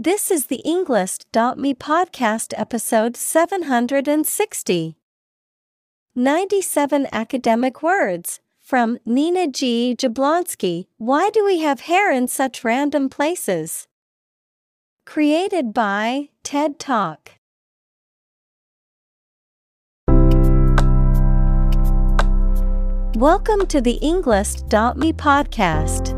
This is the Englist.me podcast episode 760. 97 academic words from Nina G. Jablonski. Why do we have hair in such random places? Created by TED Talk. Welcome to the Englist.me podcast.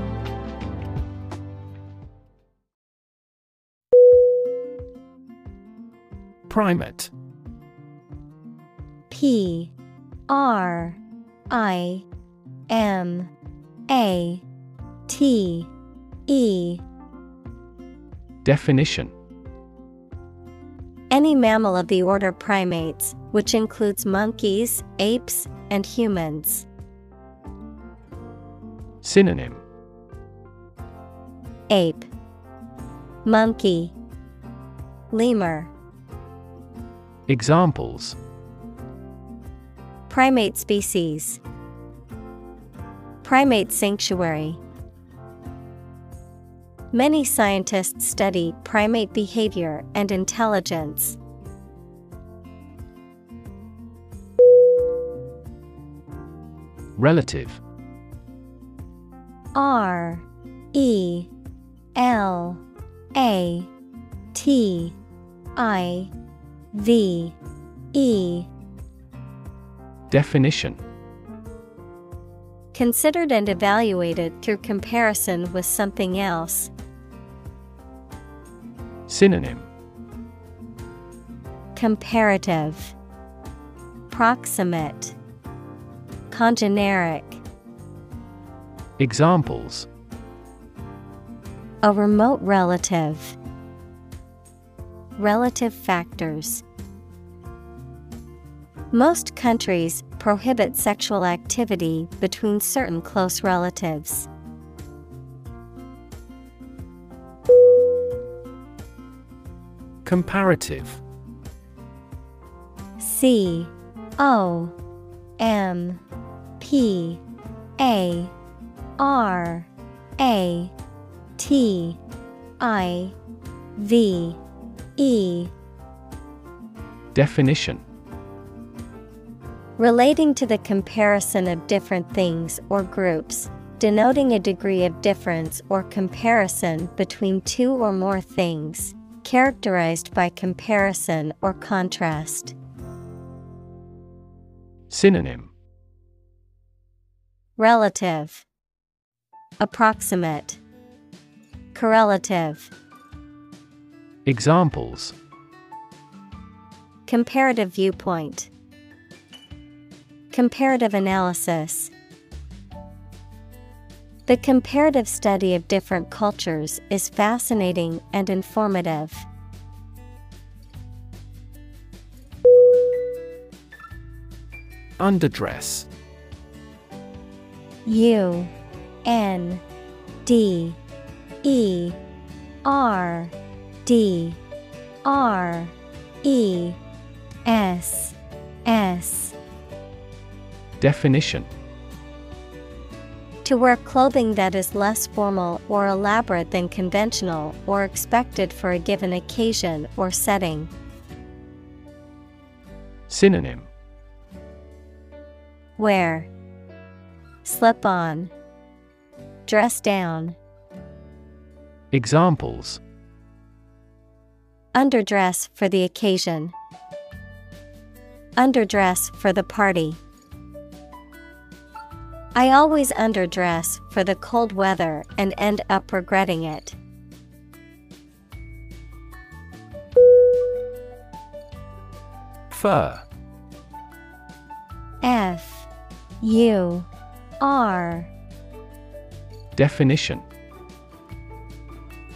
Primate. P R I M A T E. Definition. Any mammal of the order primates, which includes monkeys, apes, and humans. Synonym. Ape, Monkey, Lemur. Examples Primate species, Primate sanctuary. Many scientists study primate behavior and intelligence. Relative R E L A T I V E. Definition. Considered and evaluated through comparison with something else. Synonym. Comparative. Proximate. Congeneric. Examples. A remote relative. Relative factors. Most countries prohibit sexual activity between certain close relatives. Comparative C O M P A R A T I V E. Definition. Relating to the comparison of different things or groups, denoting a degree of difference or comparison between two or more things, characterized by comparison or contrast. Synonym. Relative, Approximate, Correlative. Examples Comparative viewpoint. Comparative analysis. The comparative study of different cultures is fascinating and informative. Underdress U N D E R D R E S S. Definition. To wear clothing that is less formal or elaborate than conventional or expected for a given occasion or setting. Synonym. Wear. Slip on. Dress down. Examples Underdress for the occasion. Underdress for the party. I always underdress for the cold weather and end up regretting it. Fur. F U R Definition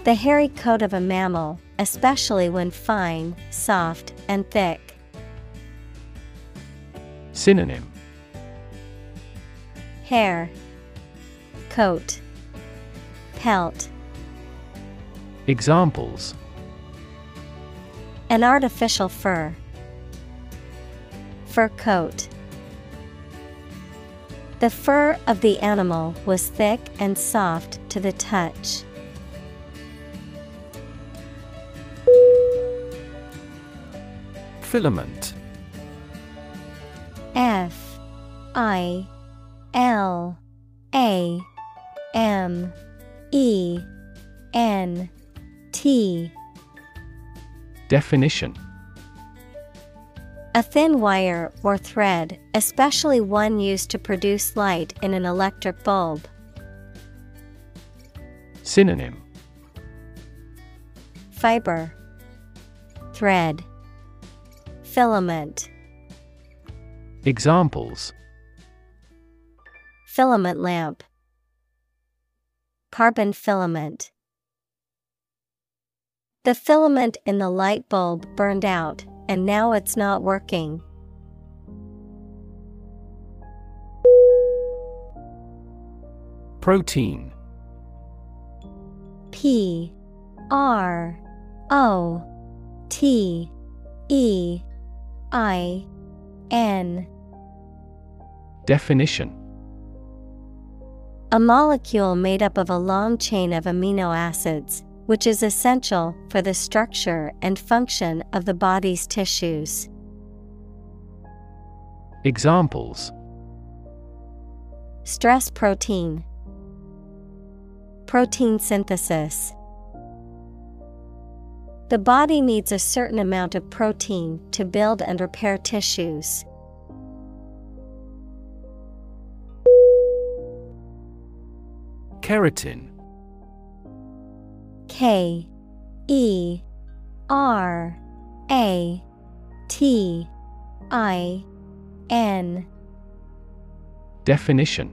The hairy coat of a mammal, especially when fine, soft, and thick. Synonym Hair, Coat, Pelt. Examples An artificial fur. Fur coat. The fur of the animal was thick and soft to the touch. Filament. F I L A M E N T. Definition. A thin wire or thread, especially one used to produce light in an electric bulb. Synonym. Fiber. Thread Filament. Examples. Filament lamp. Carbon filament. The filament in the light bulb burned out, and now it's not working. Protein. P R O T E I N Definition A molecule made up of a long chain of amino acids, which is essential for the structure and function of the body's tissues. Examples Stress protein, protein synthesis. The body needs a certain amount of protein to build and repair tissues. Keratin. K E R A T I N. Definition.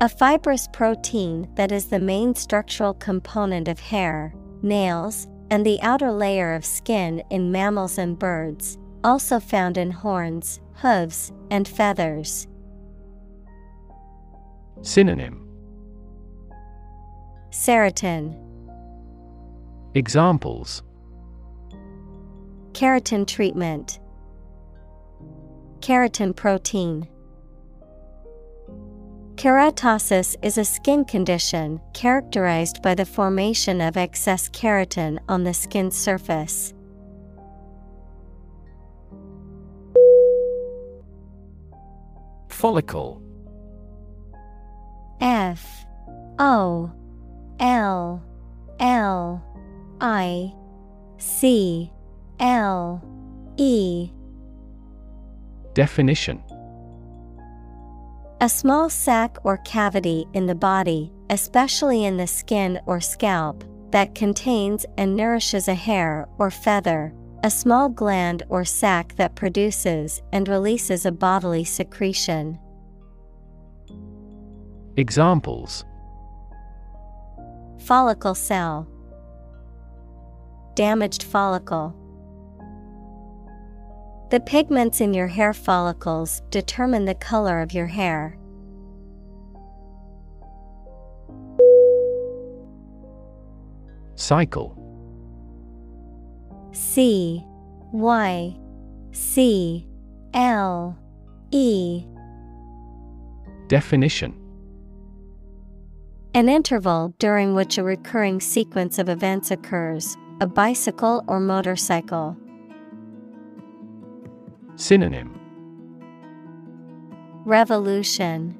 A fibrous protein that is the main structural component of hair, nails, and the outer layer of skin in mammals and birds, also found in horns, hooves, and feathers. Synonym Keratin, Examples keratin treatment, keratin protein. Keratosis is a skin condition characterized by the formation of excess keratin on the skin surface. Follicle. F. O. L. L. I. C. L. E. Definition A small sac or cavity in the body, especially in the skin or scalp, that contains and nourishes a hair or feather, a small gland or sac that produces and releases a bodily secretion. Examples Follicle cell, damaged follicle. The pigments in your hair follicles determine the color of your hair. Cycle C Y C L E Definition An interval during which a recurring sequence of events occurs, a bicycle or motorcycle. Synonym Revolution,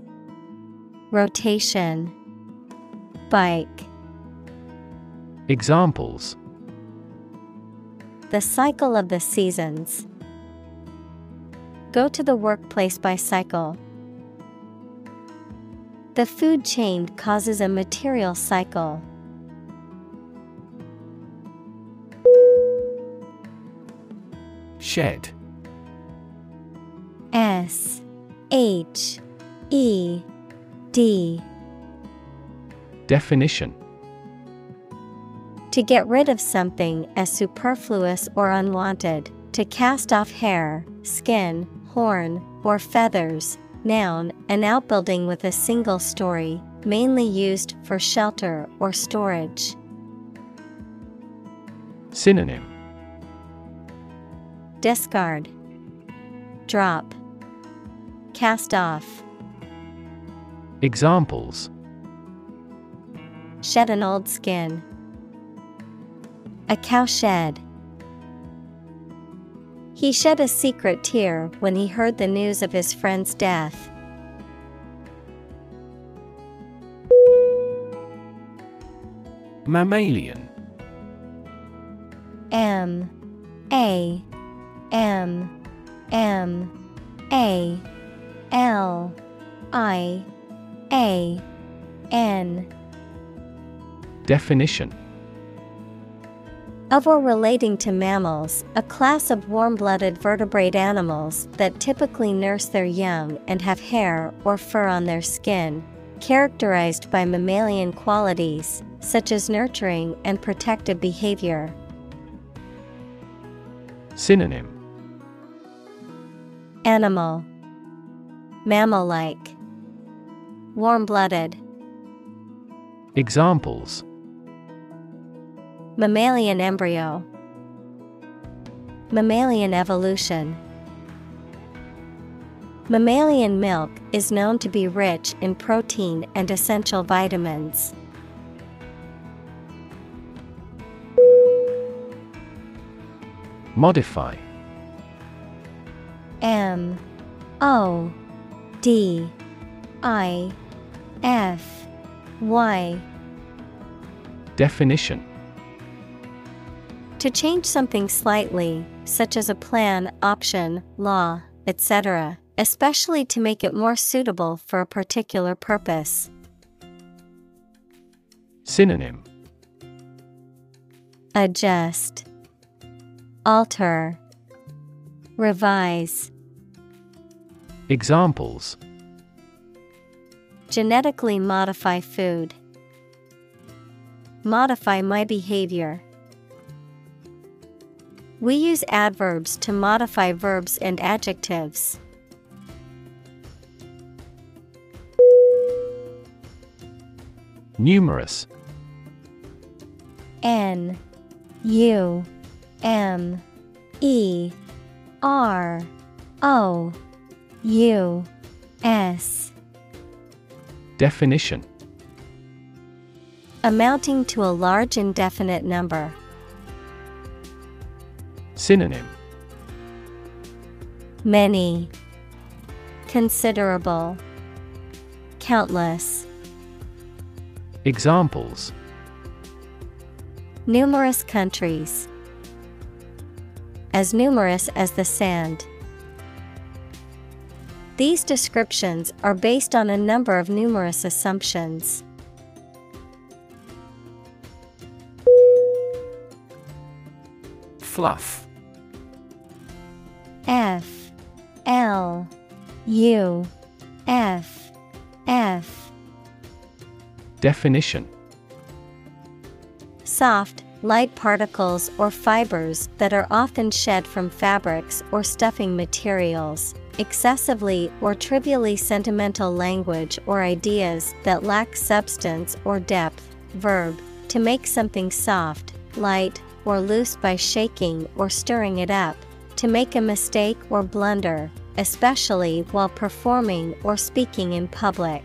Rotation, Bike. Examples The cycle of the seasons. Go to the workplace by cycle. The food chain causes a material cycle. Shed S H E D Definition To get rid of something as superfluous or unwanted, to cast off hair, skin, horn, or feathers. Noun, an outbuilding with a single story, mainly used for shelter or storage. Synonym Discard, Drop, Cast off. Examples Shed an old skin. A cow shed. He shed a secret tear when he heard the news of his friend's death. Mammalian M A M M A L I A N. Definition. Of or relating to mammals, a class of warm blooded vertebrate animals that typically nurse their young and have hair or fur on their skin, characterized by mammalian qualities, such as nurturing and protective behavior. Synonym. Animal Mammal like Warm blooded Examples. Mammalian embryo. Mammalian evolution. Mammalian milk is known to be rich in protein and essential vitamins. Modify. M O D. I. F. Y. Definition. To change something slightly, such as a plan, option, law, etc., especially to make it more suitable for a particular purpose. Synonym. Adjust, Alter, Revise. Examples Genetically modify food. Modify my behavior. We use adverbs to modify verbs and adjectives. Numerous N U M E R O U S Definition Amounting to a large indefinite number. Synonym Many. Considerable. Countless. Examples Numerous countries. As numerous as the sand. These descriptions are based on a number of numerous assumptions. Fluff. F. L. U. F. F. Definition. Soft, light particles or fibers that are often shed from fabrics or stuffing materials, excessively or trivially sentimental language or ideas that lack substance or depth. Verb, to make something soft, light, or loose by shaking or stirring it up, to make a mistake or blunder, especially while performing or speaking in public.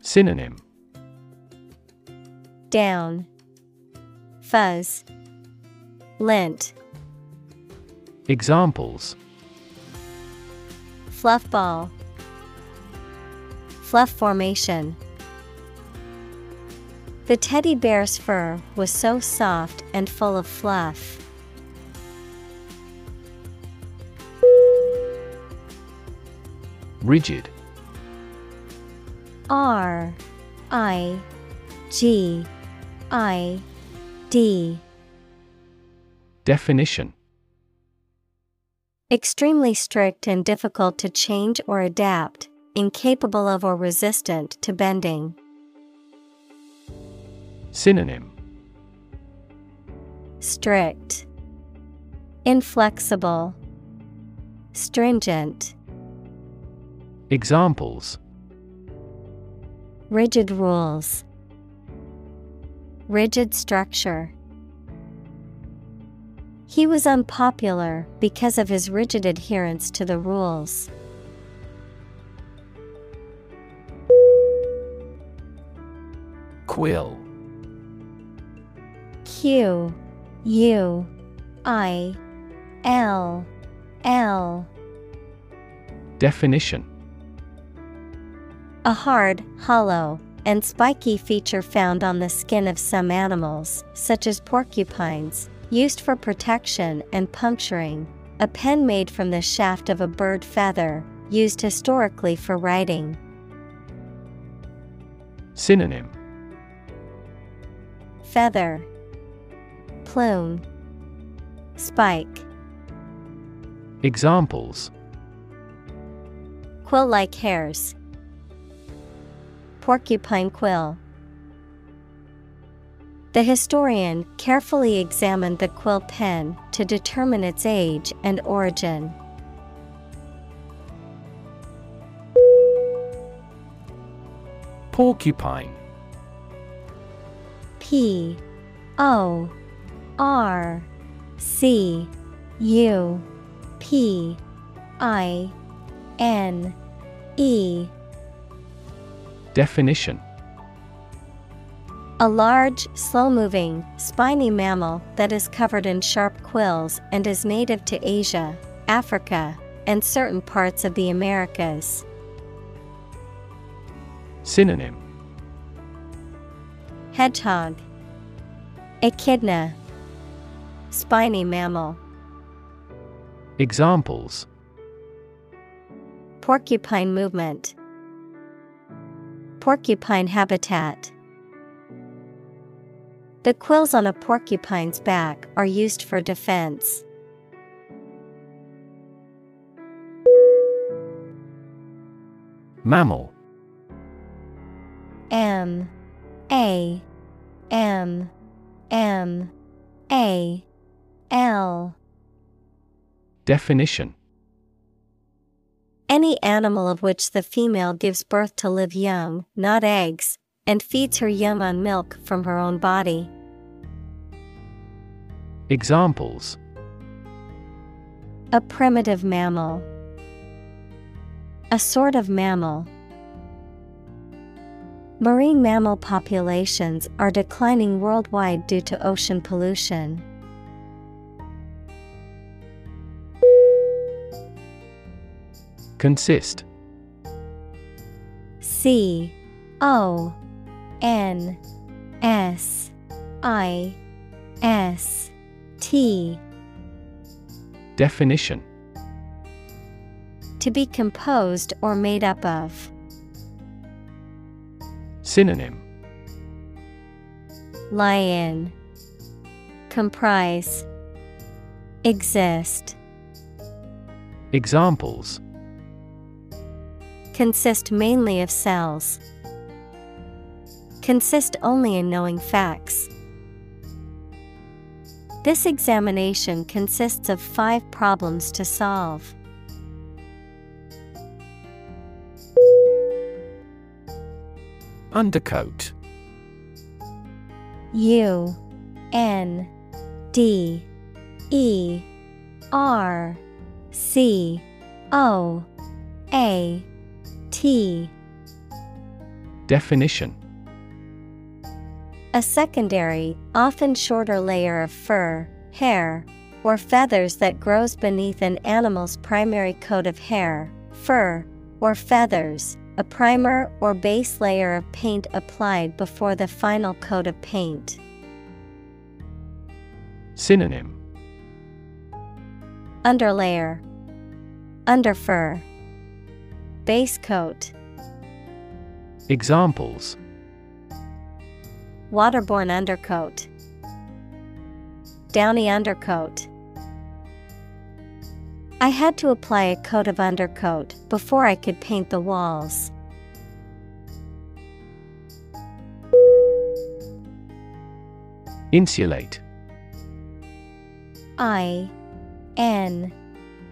Synonym Down, Fuzz, Lint, Examples. Fluffball Fluff formation. The teddy bear's fur was so soft and full of fluff. Rigid. R I G I D. Definition. Extremely strict and difficult to change or adapt, incapable of or resistant to bending. Synonym Strict, Inflexible, Stringent. Examples Rigid rules, Rigid structure. He was unpopular because of his rigid adherence to the rules. Quill. Q U I L L. Definition. A hard, hollow, and spiky feature found on the skin of some animals, such as porcupines, used for protection and puncturing. A pen made from the shaft of a bird feather, used historically for writing. Synonym Feather, Plume, Spike. Examples Quill like hairs. Porcupine quill. The historian carefully examined the quill pen to determine its age and origin. Porcupine. P O R C U P I N E. Definition A large, slow moving, spiny mammal that is covered in sharp quills and is native to Asia, Africa, and certain parts of the Americas. Synonym. Hedgehog, Echidna, Spiny mammal, Examples. Porcupine movement, Porcupine habitat. The quills on a porcupine's back are used for defense. Mammal. M. A. M. M. A. L. Definition. Any animal of which the female gives birth to live young, not eggs, and feeds her young on milk from her own body. Examples A primitive mammal. A sort of mammal. Marine mammal populations are declining worldwide due to ocean pollution. Consist C O N S I S T Definition To be composed or made up of. Synonym Lie in. Comprise. Exist. Examples Consist mainly of cells. Consist only in knowing facts. This examination consists of five problems to solve. Undercoat U N D E R C O A T Definition A secondary, often shorter layer of fur, hair, or feathers that grows beneath an animal's primary coat of hair, fur, or feathers, a primer or base layer of paint applied before the final coat of paint. Synonym. Underlayer, Underfur, base coat, Examples waterborne undercoat, downy undercoat. I had to apply a coat of undercoat before I could paint the walls. Insulate I N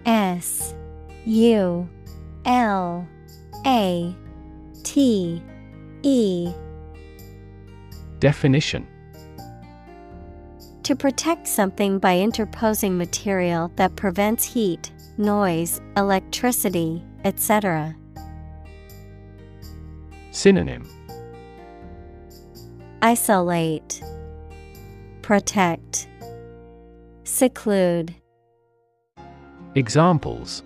S U L A T E Definition To protect something by interposing material that prevents heat, noise, electricity, etc. Synonym Isolate, Protect, Seclude. Examples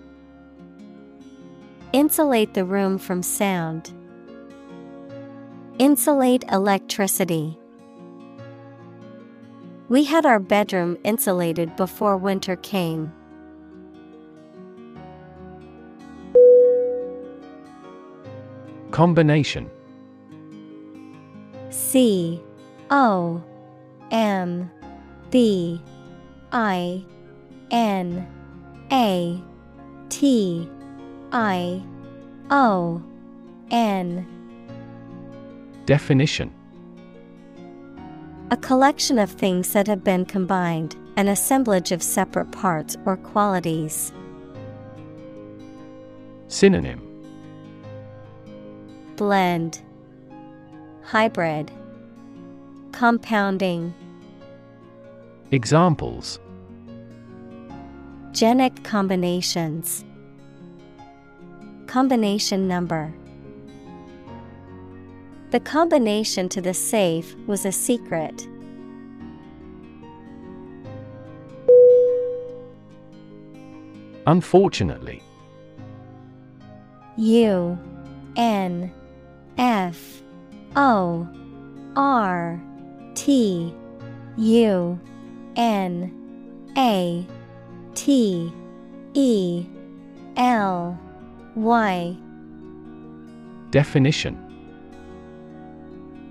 Insulate the room from sound. Insulate electricity. We had our bedroom insulated before winter came. Combination C O M B I N A T I O N Definition. A collection of things that have been combined, an assemblage of separate parts or qualities. Synonym. Blend, Hybrid, Compounding, Examples. Genic combinations, Combination number. The combination to the safe was a secret. Unfortunately U N F O R T U N A T E L Y Definition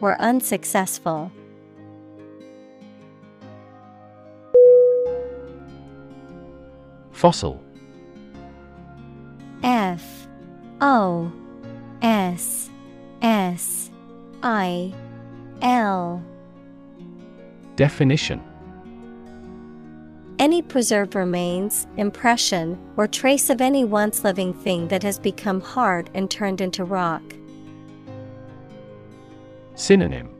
were unsuccessful. Fossil F O S S I L Definition Any preserved remains, impression, or trace of any once living thing that has become hard and turned into rock. Synonym.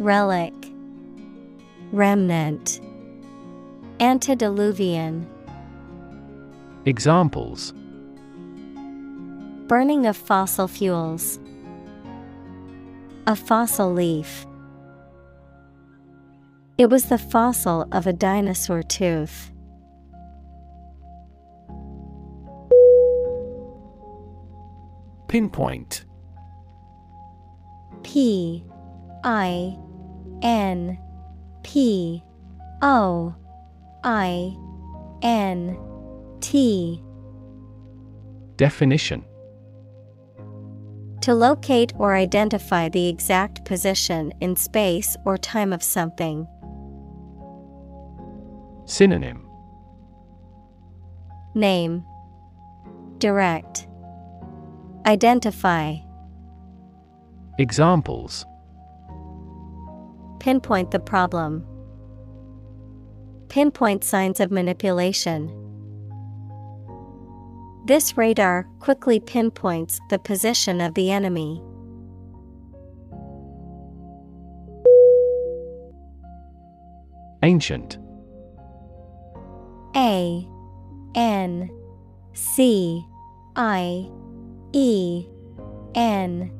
Relic, Remnant, Antediluvian, Examples. Burning of fossil fuels, A fossil leaf. It was the fossil of a dinosaur tooth. Pinpoint P I N P O I N T. Definition. To locate or identify the exact position in space or time of something. Synonym. Name. Direct. Identify Examples Pinpoint the problem. Pinpoint signs of manipulation. This radar quickly pinpoints the position of the enemy. Ancient A N C I E N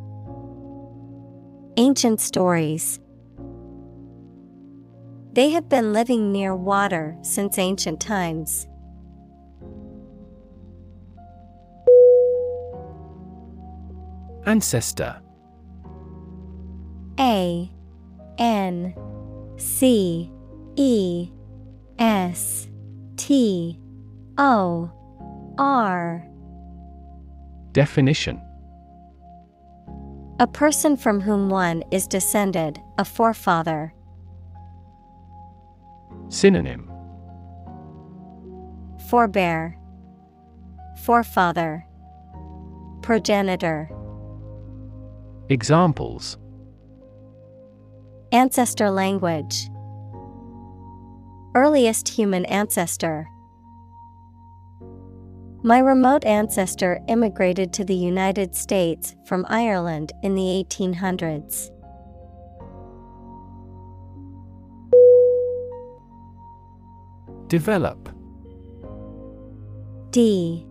Ancient stories. They have been living near water since ancient times. Ancestor A N C E S T O R Definition A person from whom one is descended, a forefather. Synonym Forebear, Forefather, Progenitor. Examples Ancestor language. Earliest human ancestor. My remote ancestor immigrated to the United States from Ireland in the 1800s. Develop. D.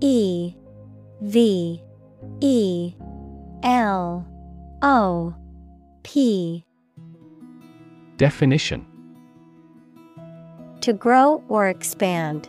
E. V. E. L. O. P. Definition. To grow or expand,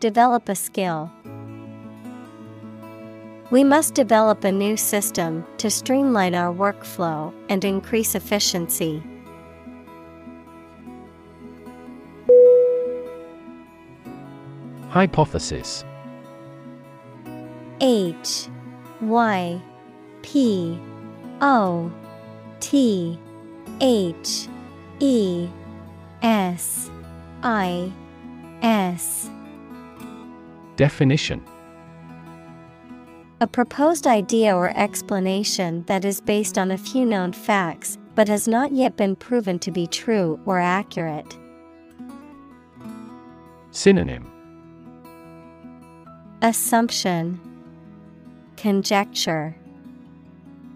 Develop a skill. We must develop a new system to streamline our workflow and increase efficiency. Hypothesis H Y P O T H E S I S Definition. A proposed idea or explanation that is based on a few known facts but has not yet been proven to be true or accurate. Synonym. Assumption. Conjecture.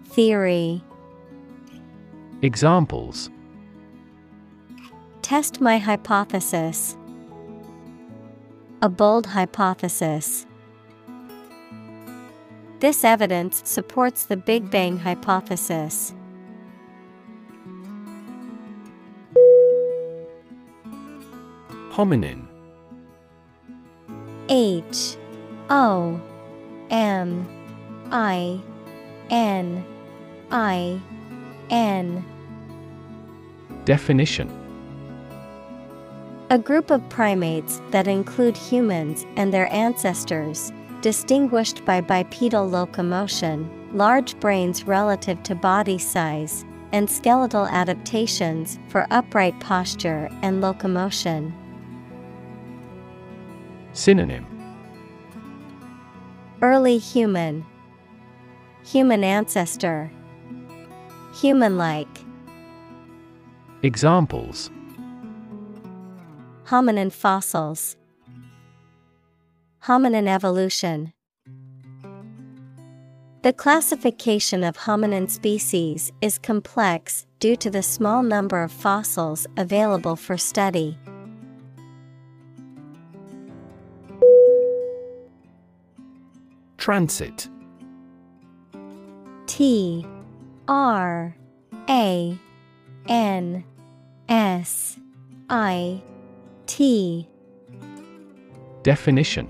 Theory. Examples. Test my hypothesis. A bold hypothesis. This evidence supports the Big Bang hypothesis. Hominin H O M I N I N Definition A group of primates that include humans and their ancestors, distinguished by bipedal locomotion, large brains relative to body size, and skeletal adaptations for upright posture and locomotion. Synonym. Early human, human ancestor, human like, Examples hominin fossils, hominin evolution. The classification of hominin species is complex due to the small number of fossils available for study. Transit T R A N S I T Definition.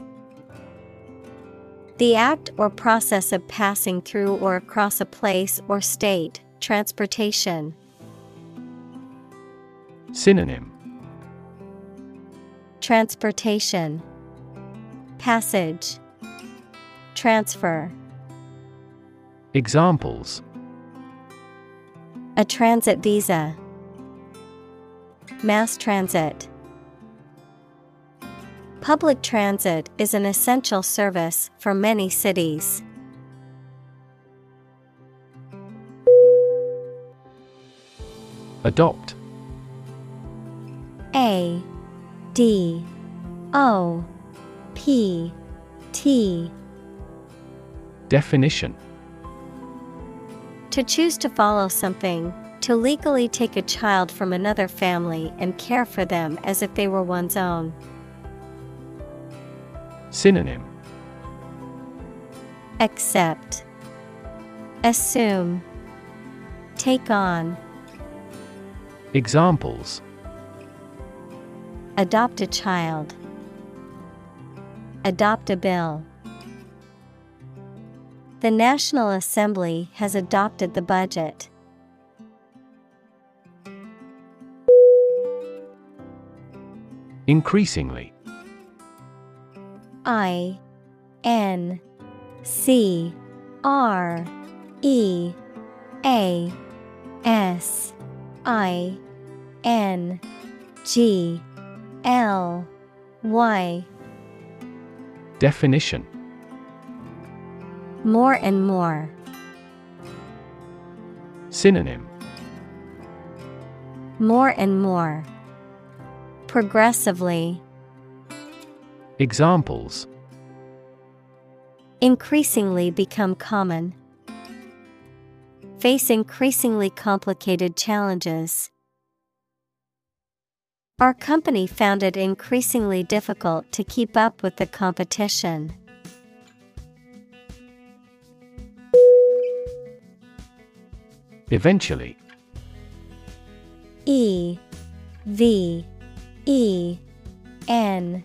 The act or process of passing through or across a place or state, transportation. Synonym. Transportation. Passage. Transfer. Examples. A transit visa. Mass transit Public transit is an essential service for many cities. Adopt A D O P T Definition To choose to follow something, to legally take a child from another family and care for them as if they were one's own. Synonym. Accept, Assume, Take on, Examples. Adopt a child, Adopt a bill. The National Assembly has adopted the budget. Increasingly I N C R E A S I N G L Y Definition More and more. Synonym More and more. Progressively. Examples Increasingly become common. Face increasingly complicated challenges. Our company found it increasingly difficult to keep up with the competition. Eventually E V E N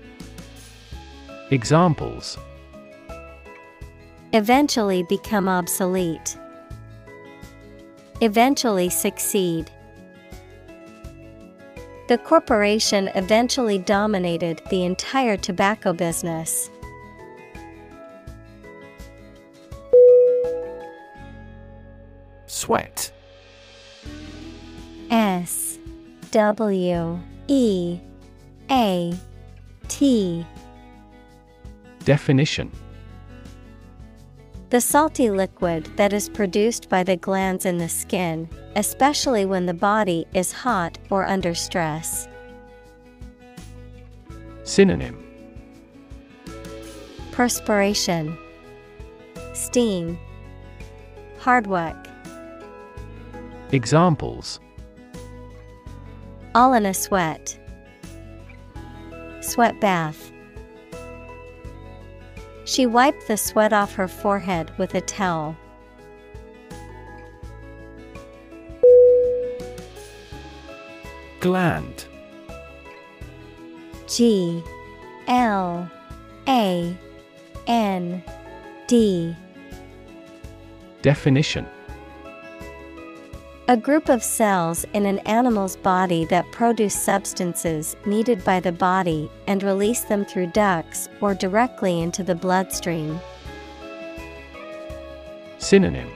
Examples eventually become obsolete, eventually succeed. The corporation eventually dominated the entire tobacco business. Sweat S W E A T Definition The salty liquid that is produced by the glands in the skin, especially when the body is hot or under stress. Synonym Perspiration, Steam, Hard work, Examples all in a sweat. Sweat bath. She wiped the sweat off her forehead with a towel. Gland. G L A N D. Definition A group of cells in an animal's body that produce substances needed by the body and release them through ducts or directly into the bloodstream. Synonym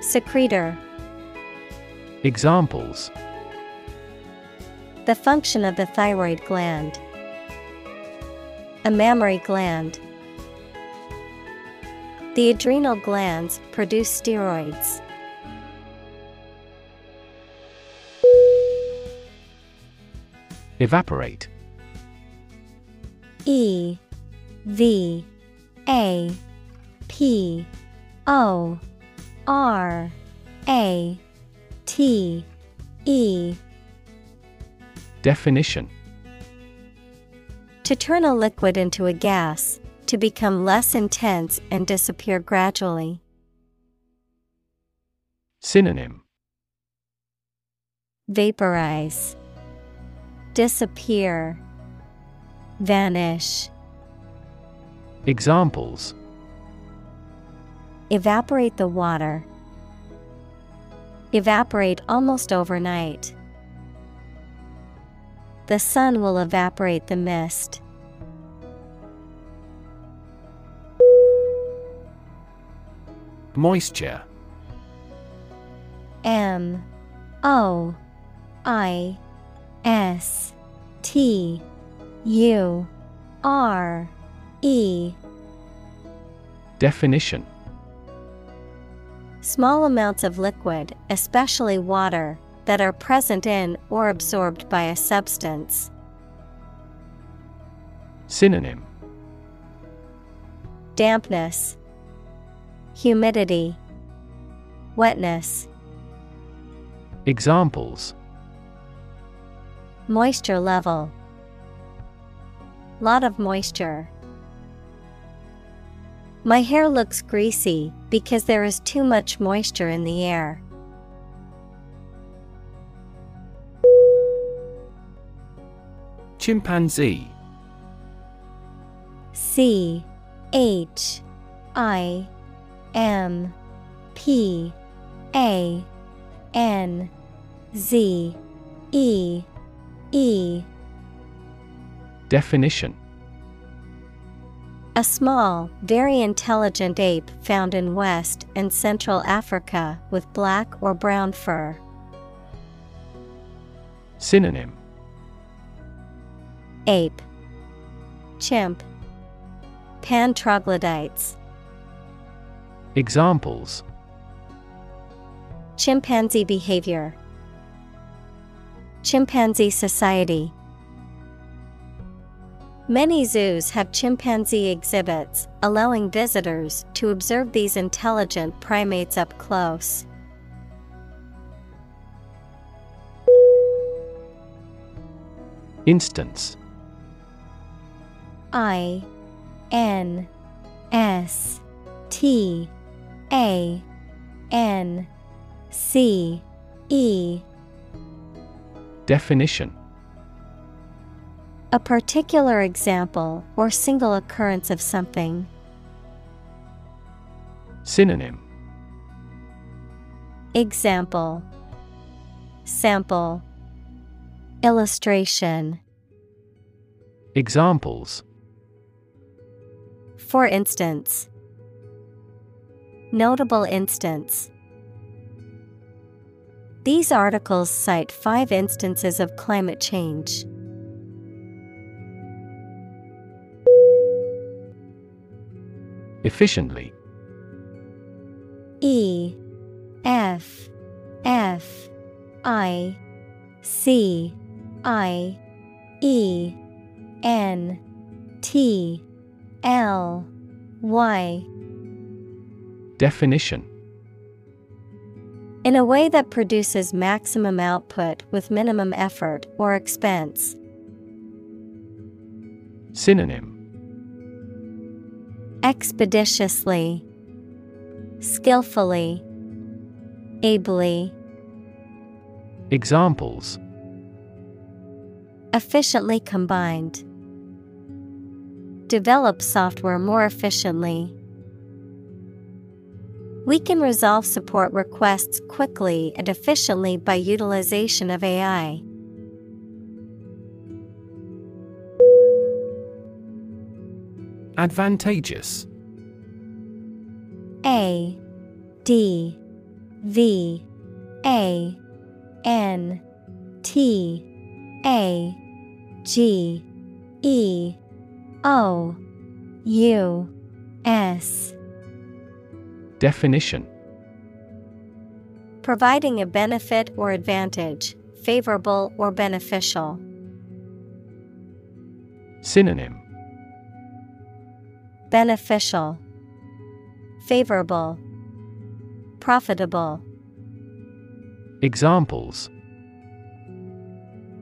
Secretor Examples The function of the thyroid gland. A mammary gland. The adrenal glands produce steroids. Evaporate. E V A P O R A T E. Definition. To turn a liquid into a gas, to become less intense and disappear gradually. Synonym. Vaporize, Disappear, Vanish. Examples Evaporate the water. Evaporate almost overnight. The sun will evaporate the mist. Moisture M O I S T U R E. Definition. Small amounts of liquid, especially water, that are present in or absorbed by a substance. Synonym. Dampness, Humidity, Wetness. Examples Moisture level. Lot of moisture. My hair looks greasy because there is too much moisture in the air. Chimpanzee C H I M P A N Z E E. Definition. A small, very intelligent ape found in West and Central Africa with black or brown fur. Synonym. Ape. Chimp. Pan troglodytes Examples. Chimpanzee behavior Chimpanzee society. Many zoos have chimpanzee exhibits, allowing visitors to observe these intelligent primates up close. Instance. I N S T A N C E Definition A particular example or single occurrence of something. Synonym Example Sample Illustration Examples For instance, Notable instance. These articles cite five instances of climate change. Efficiently. E F F I C I E N T L Y. Definition In a way that produces maximum output with minimum effort or expense. Synonym Expeditiously, Skillfully, Ably, Examples Efficiently combined. Develop software more efficiently. We can resolve support requests quickly and efficiently by utilization of AI. Advantageous A D V A N T A G E O U S Definition Providing a benefit or advantage, favorable or beneficial. Synonym Beneficial, favorable, profitable. Examples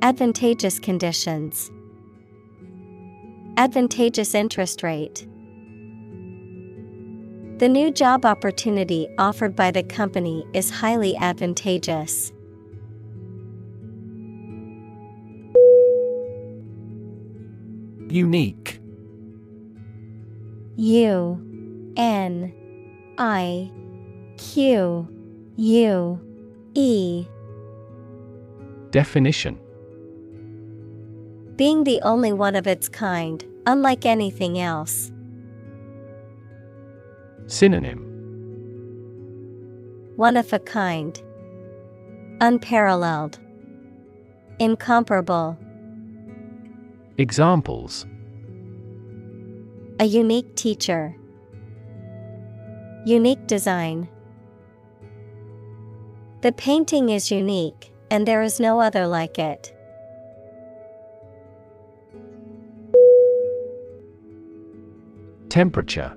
Advantageous conditions, advantageous interest rate. The new job opportunity offered by the company is highly advantageous. Unique U N I Q U E Definition Being the only one of its kind, unlike anything else. Synonym One of a kind. Unparalleled. Incomparable. Examples A unique teacher. Unique design. The painting is unique, and there is no other like it. Temperature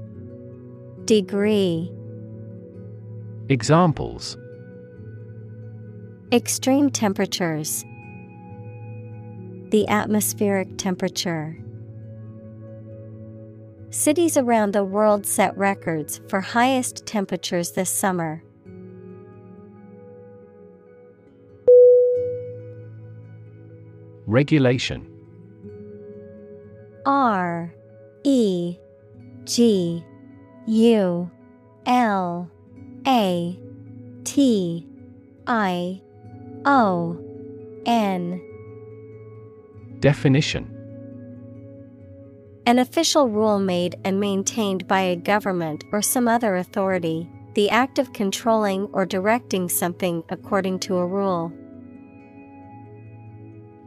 Degree Examples Extreme temperatures. The atmospheric temperature. Cities around the world set records for highest temperatures this summer. Regulation R E G U L A T I O N. Definition. An official rule made and maintained by a government or some other authority, the act of controlling or directing something according to a rule.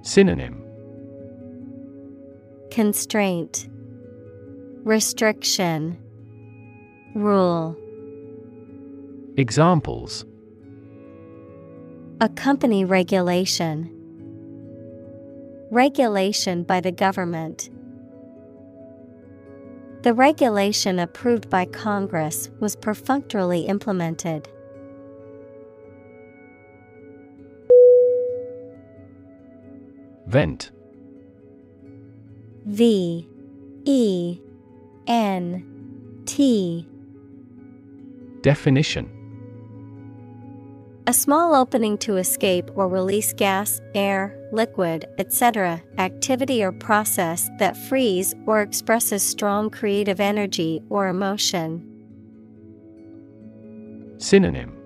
Synonym. Constraint. Restriction Rule Examples A company regulation. Regulation by the government. The regulation approved by Congress was perfunctorily implemented. Vent V E N T Definition. A small opening to escape or release gas, air, liquid, etc., activity or process that frees or expresses strong creative energy or emotion. Synonym.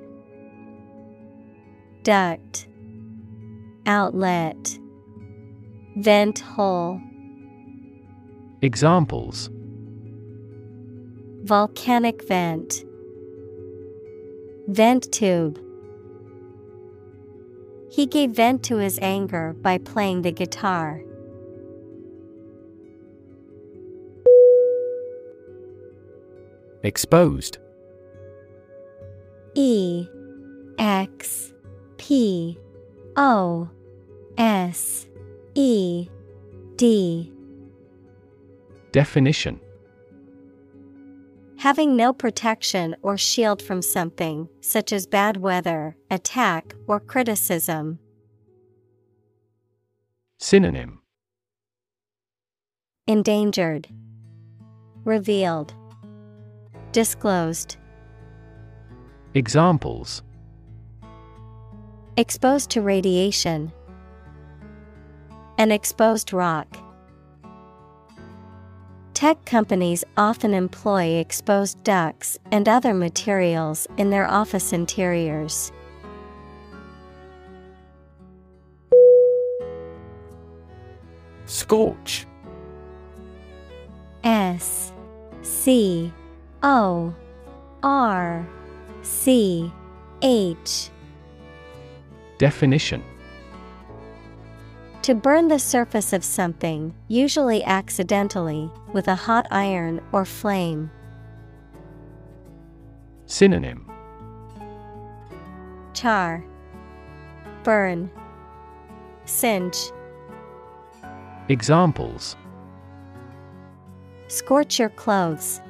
Duct. Outlet. Vent hole. Examples. Volcanic vent Vent tube. He gave vent to his anger by playing the guitar. Exposed. E X P O S E D. Definition Having no protection or shield from something, such as bad weather, attack, or criticism. Synonym. Endangered, Revealed, Disclosed, Examples. Exposed to radiation, An exposed rock. Tech companies often employ exposed ducts and other materials in their office interiors. Scorch. S C O R C H. Definition To burn the surface of something, usually accidentally, with a hot iron or flame. Synonym Char Burn Singe Examples Scorch your clothes.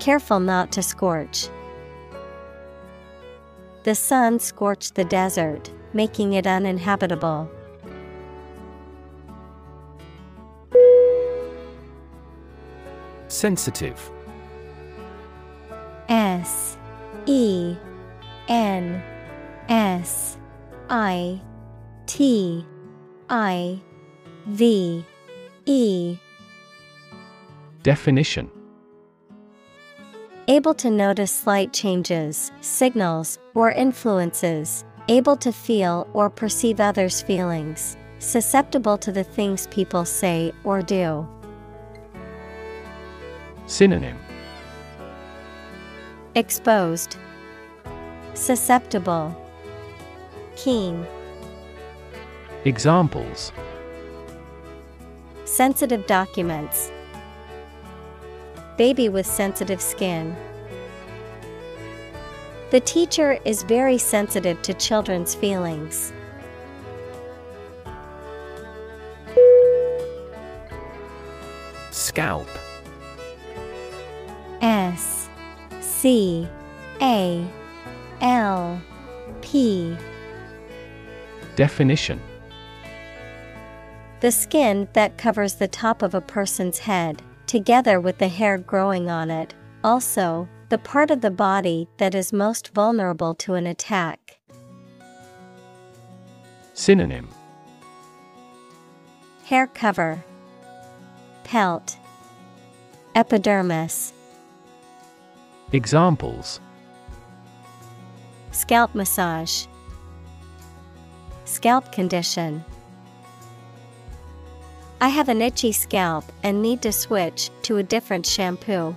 Careful not to scorch. The sun scorched the desert, making it uninhabitable. Sensitive. S E N S I T I V E. Definition. Able to notice slight changes, signals, or influences, able to feel or perceive others' feelings, susceptible to the things people say or do. Synonym. Exposed, Susceptible, Keen, Examples. Sensitive documents, Baby with sensitive skin. The teacher is very sensitive to children's feelings. Scalp. S C A L P. Definition. The skin that covers the top of a person's head, together with the hair growing on it, also, the part of the body that is most vulnerable to an attack. Synonym Hair cover, Pelt, Epidermis, Examples Scalp massage, Scalp condition. I have an itchy scalp and need to switch to a different shampoo.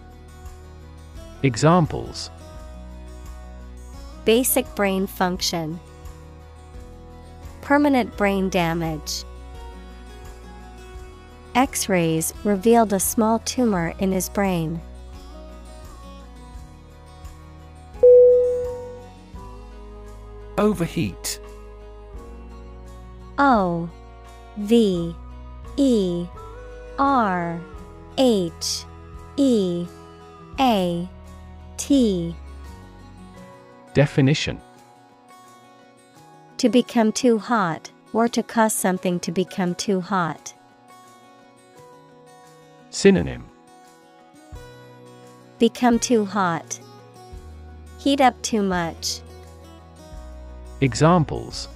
Examples Basic brain function, Permanent brain damage. X rays revealed a small tumor in his brain. Overheat O V E R H E A T Definition To become too hot, or to cause something to become too hot. Synonym Become too hot. Heat up too much. Examples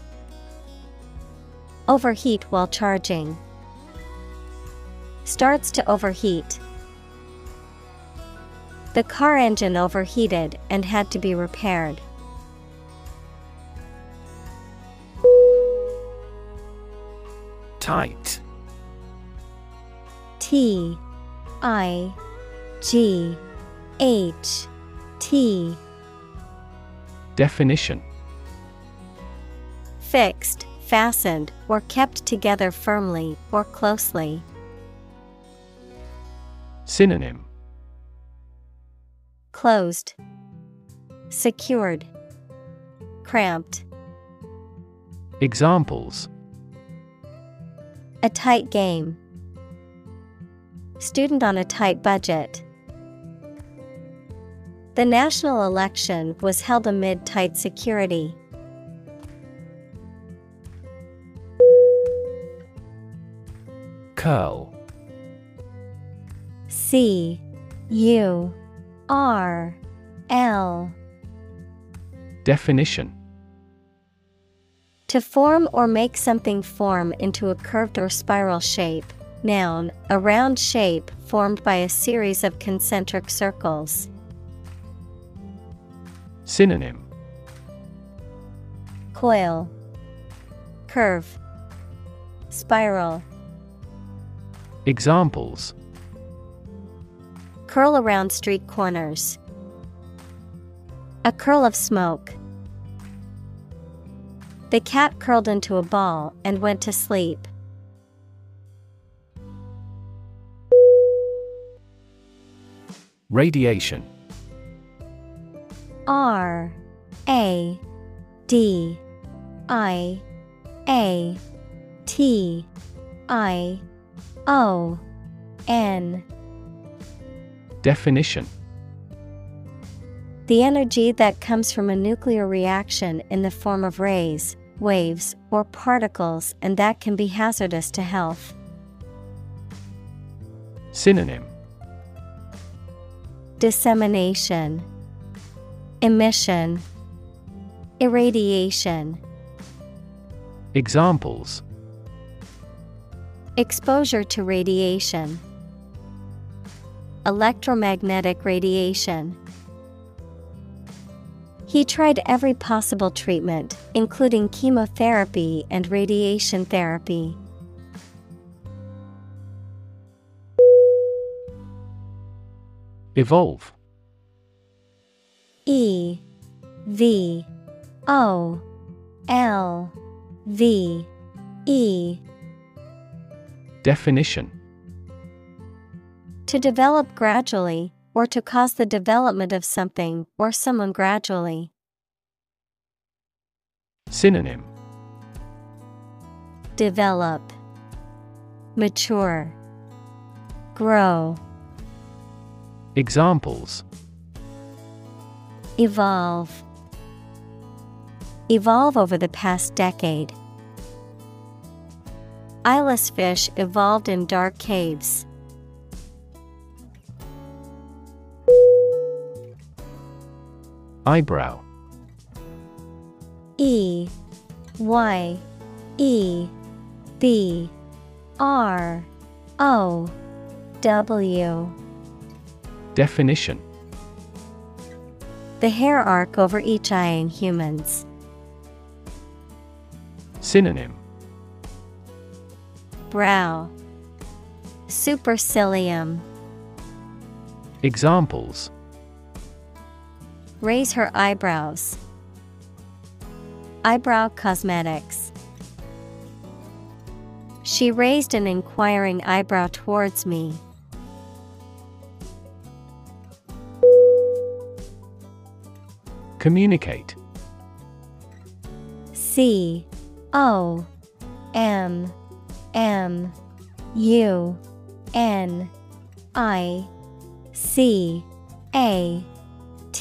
Overheat while charging. Starts to overheat. The car engine overheated and had to be repaired. Tight T I G H T Definition Fixed, fastened, or kept together firmly or closely. Synonym Closed, Secured, Cramped. Examples A tight game. Student on a tight budget. The national election was held amid tight security. Curl C U R L. Definition To form or make something form into a curved or spiral shape. Noun, a round shape formed by a series of concentric circles. Synonym Coil, Curve, Spiral. Examples Curl around street corners. A curl of smoke. The cat curled into a ball and went to sleep. Radiation R A D I A T I O N Definition. The energy that comes from a nuclear reaction in the form of rays, waves, or particles and that can be hazardous to health. Synonym. Dissemination, Emission, Irradiation. Examples. Exposure to radiation, Electromagnetic radiation. He tried every possible treatment, including chemotherapy and radiation therapy. Evolve E V O L V E Definition To develop gradually, or to cause the development of something or someone gradually. Synonym Develop, Mature, Grow, Examples Evolve. Evolve over the past decade. Eyeless fish evolved in dark caves. Eyebrow. E Y E B R O W. Definition. The hair arc over each eye in humans. Synonym. Brow. Supercilium. Examples Raise her eyebrows. Eyebrow cosmetics. She raised an inquiring eyebrow towards me. Communicate C O M M U N I C A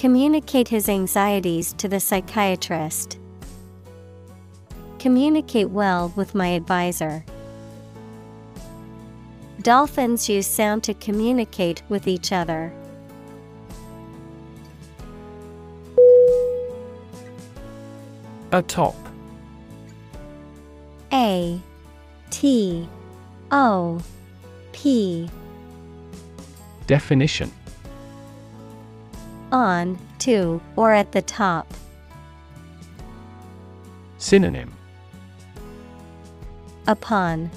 Communicate his anxieties to the psychiatrist. Communicate well with my advisor. Dolphins use sound to communicate with each other. Atop A T O P Definition On, to, or at the top. Synonym Upon.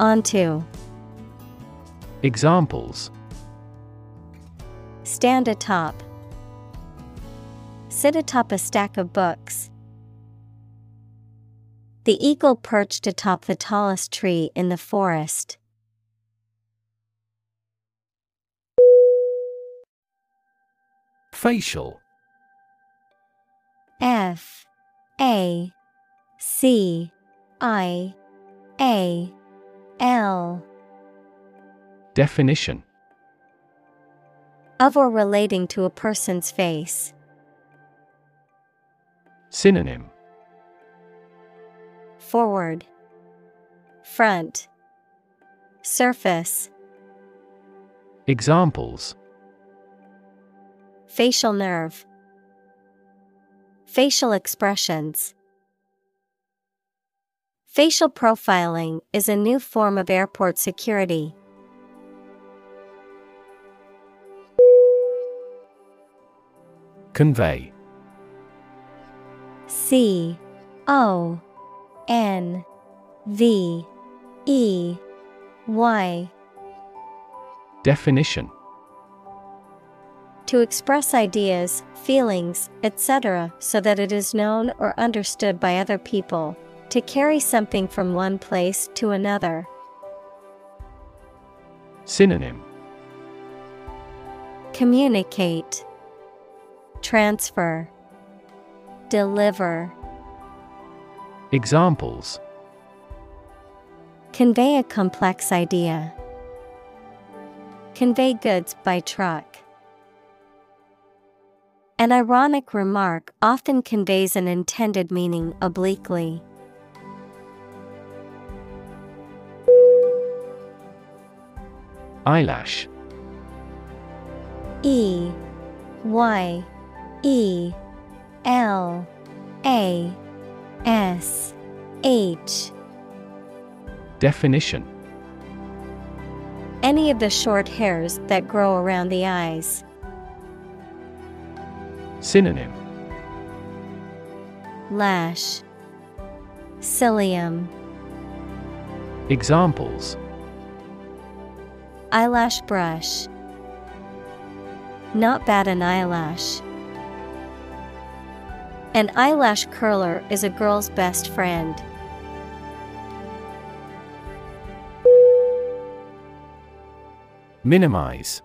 Onto. Examples Stand atop. Sit atop a stack of books. The eagle perched atop the tallest tree in the forest. Facial. F A C I A L. Definition Of or relating to a person's face. Synonym Forward, Front, Surface. Examples Facial nerve. Facial expressions. Facial profiling is a new form of airport security. Convey C O N V E Y. Definition To express ideas, feelings, etc., so that it is known or understood by other people. To carry something from one place to another. Synonym Communicate, Transfer, Deliver. Examples Convey a complex idea. Convey goods by truck. An ironic remark often conveys an intended meaning obliquely. Eyelash E Y E L A S H Definition Any of the short hairs that grow around the eyes. Synonym Lash Cilium Examples Eyelash brush. Not bad an eyelash. An eyelash curler is a girl's best friend. Minimize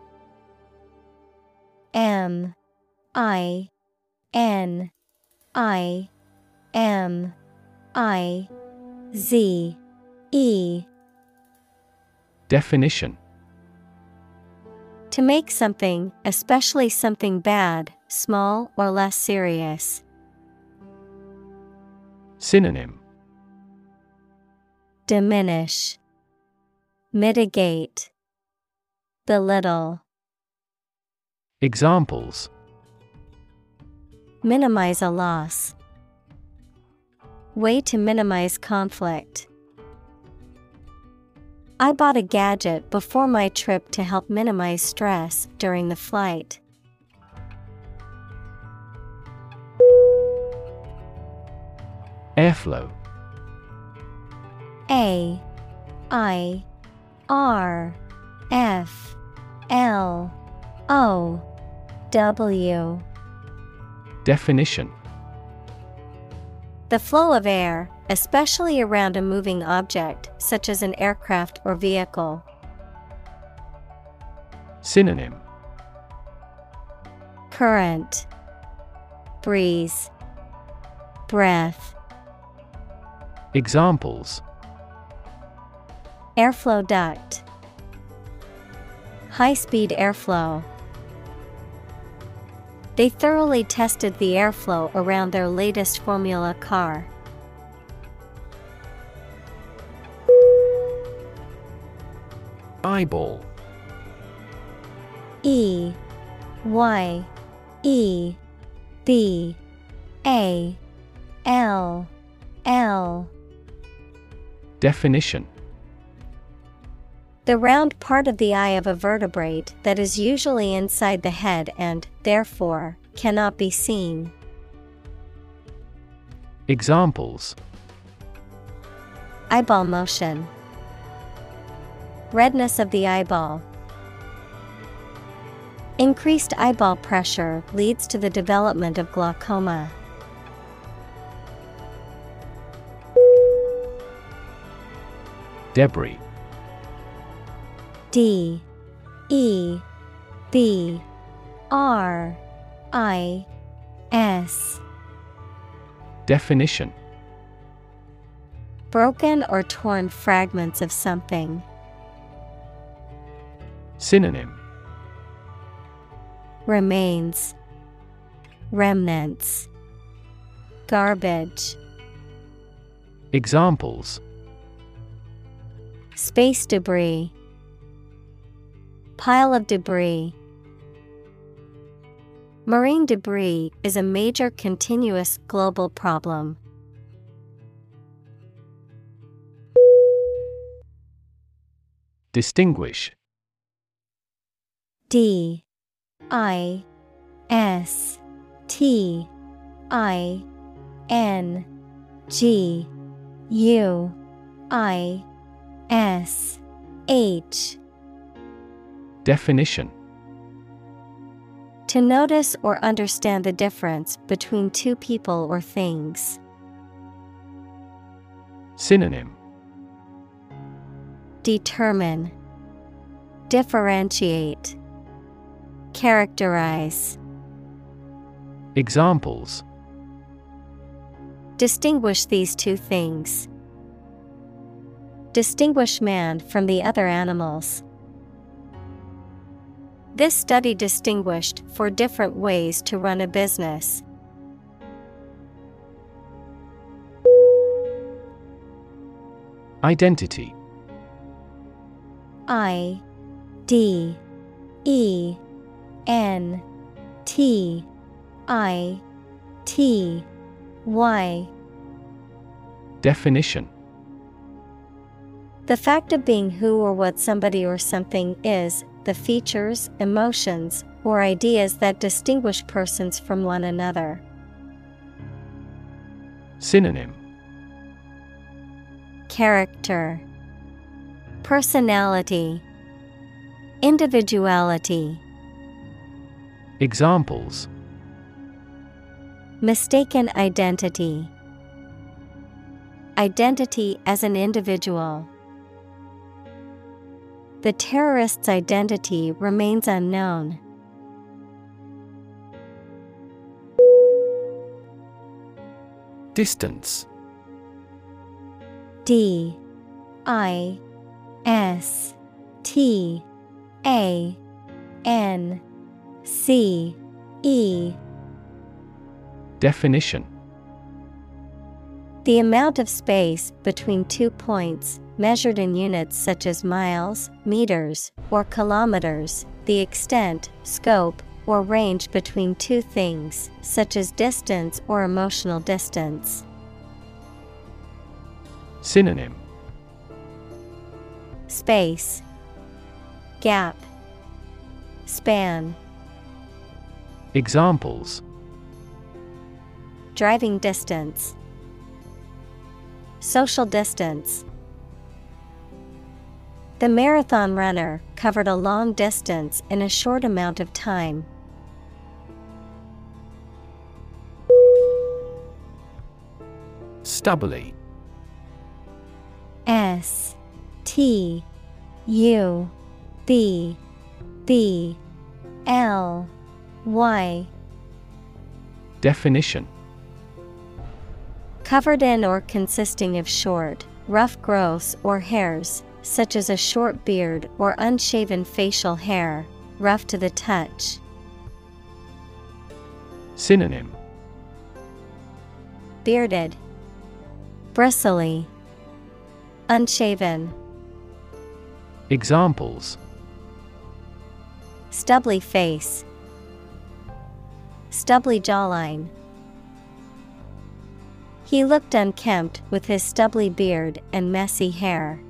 M I N I M I Z E. Definition. To make something, especially something bad, small or less serious. Synonym. Diminish, Mitigate, Belittle, Examples Minimize a loss. Way to minimize conflict. I bought a gadget before my trip to help minimize stress during the flight. Airflow A I R F L O W Definition. The flow of air, especially around a moving object such as an aircraft or vehicle. Synonym. Current. Breeze. Breath. Examples. Airflow duct. High speed airflow. They thoroughly tested the airflow around their latest Formula car. Eyeball. E Y E B A L L. Definition The round part of the eye of a vertebrate that is usually inside the head and, therefore, cannot be seen. Examples Eyeball motion. Redness of the eyeball. Increased eyeball pressure leads to the development of glaucoma. Debris D E B R I S. Definition. Broken or torn fragments of something. Synonym. Remains. Remnants. Garbage. Examples. Space debris Pile of debris. Marine debris is a major continuous global problem. Distinguish. D. I. S. T. I. N. G. U. I. S. H Definition To notice or understand the difference between two people or things. Synonym Determine Differentiate Characterize Examples Distinguish these two things. Distinguish man from the other animals. This study distinguished four different ways to run a business. Identity. I D E N T I T Y. Definition. The fact of being who or what somebody or something is, the features, emotions, or ideas that distinguish persons from one another. Synonym. Character. Personality. Individuality. Examples. Mistaken identity. Identity as an individual. The terrorist's identity remains unknown. Distance. D I S T A N C E. Definition The amount of space between two points, measured in units such as miles, meters, or kilometers, the extent, scope, or range between two things, such as distance or emotional distance. Synonym. Space, Gap, Span, Examples. Driving distance, Social distance. The marathon runner covered a long distance in a short amount of time. Stubbly S T U B B L Y Definition Covered in or consisting of short, rough growths or hairs, such as a short beard or unshaven facial hair, rough to the touch. Synonym. Bearded, bristly, unshaven, Examples. Stubbly face, stubbly jawline. He looked unkempt with his stubbly beard and messy hair.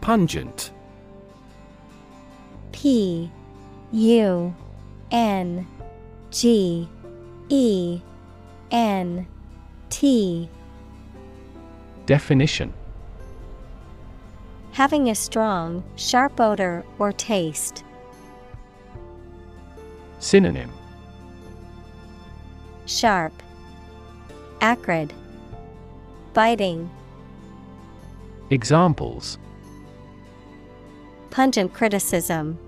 Pungent P U N G E N T Definition Having a strong, sharp odor or taste. Synonym Sharp, Acrid, Biting, Examples Pungent criticism.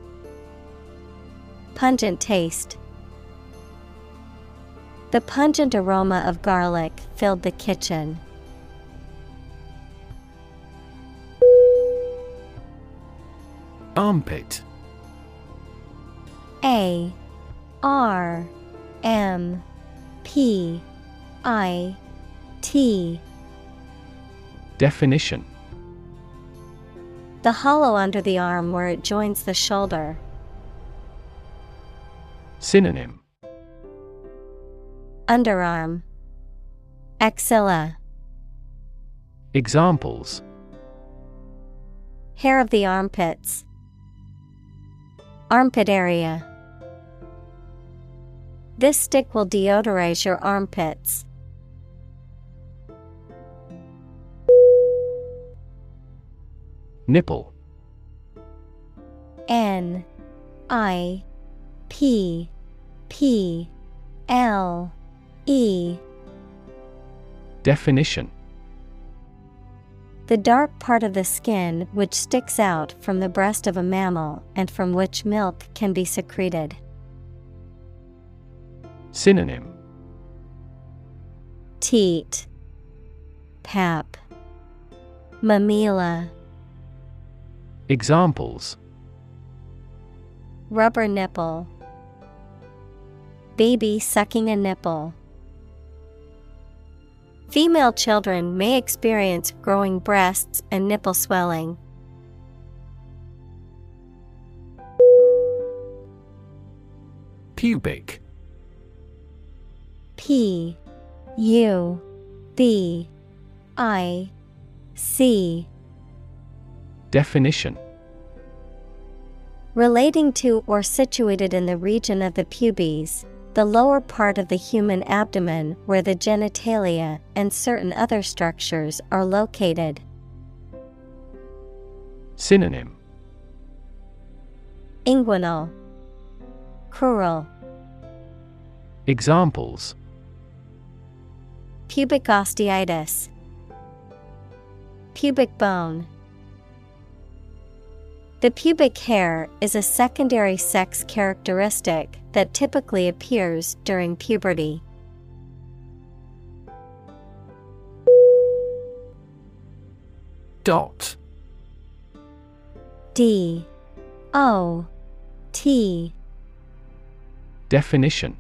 Pungent taste. The pungent aroma of garlic filled the kitchen. Armpit. A R M P I T. Definition The hollow under the arm where it joins the shoulder. Synonym Underarm. Axilla. Examples Hair of the armpits. Armpit area. This stick will deodorize your armpits. Nipple N I P P L E Definition The dark part of the skin which sticks out from the breast of a mammal and from which milk can be secreted. Synonym. Teat. Pap. Mamilla. Examples. Rubber nipple. Baby sucking a nipple. Female children may experience growing breasts and nipple swelling. Pubic P U B I C. Definition. Relating to or situated in the region of the pubes, the lower part of the human abdomen where the genitalia and certain other structures are located. Synonym. Inguinal. Crural. Examples Pubic osteitis. Pubic bone. The pubic hair is a secondary sex characteristic that typically appears during puberty. Dot. D. O. T. Definition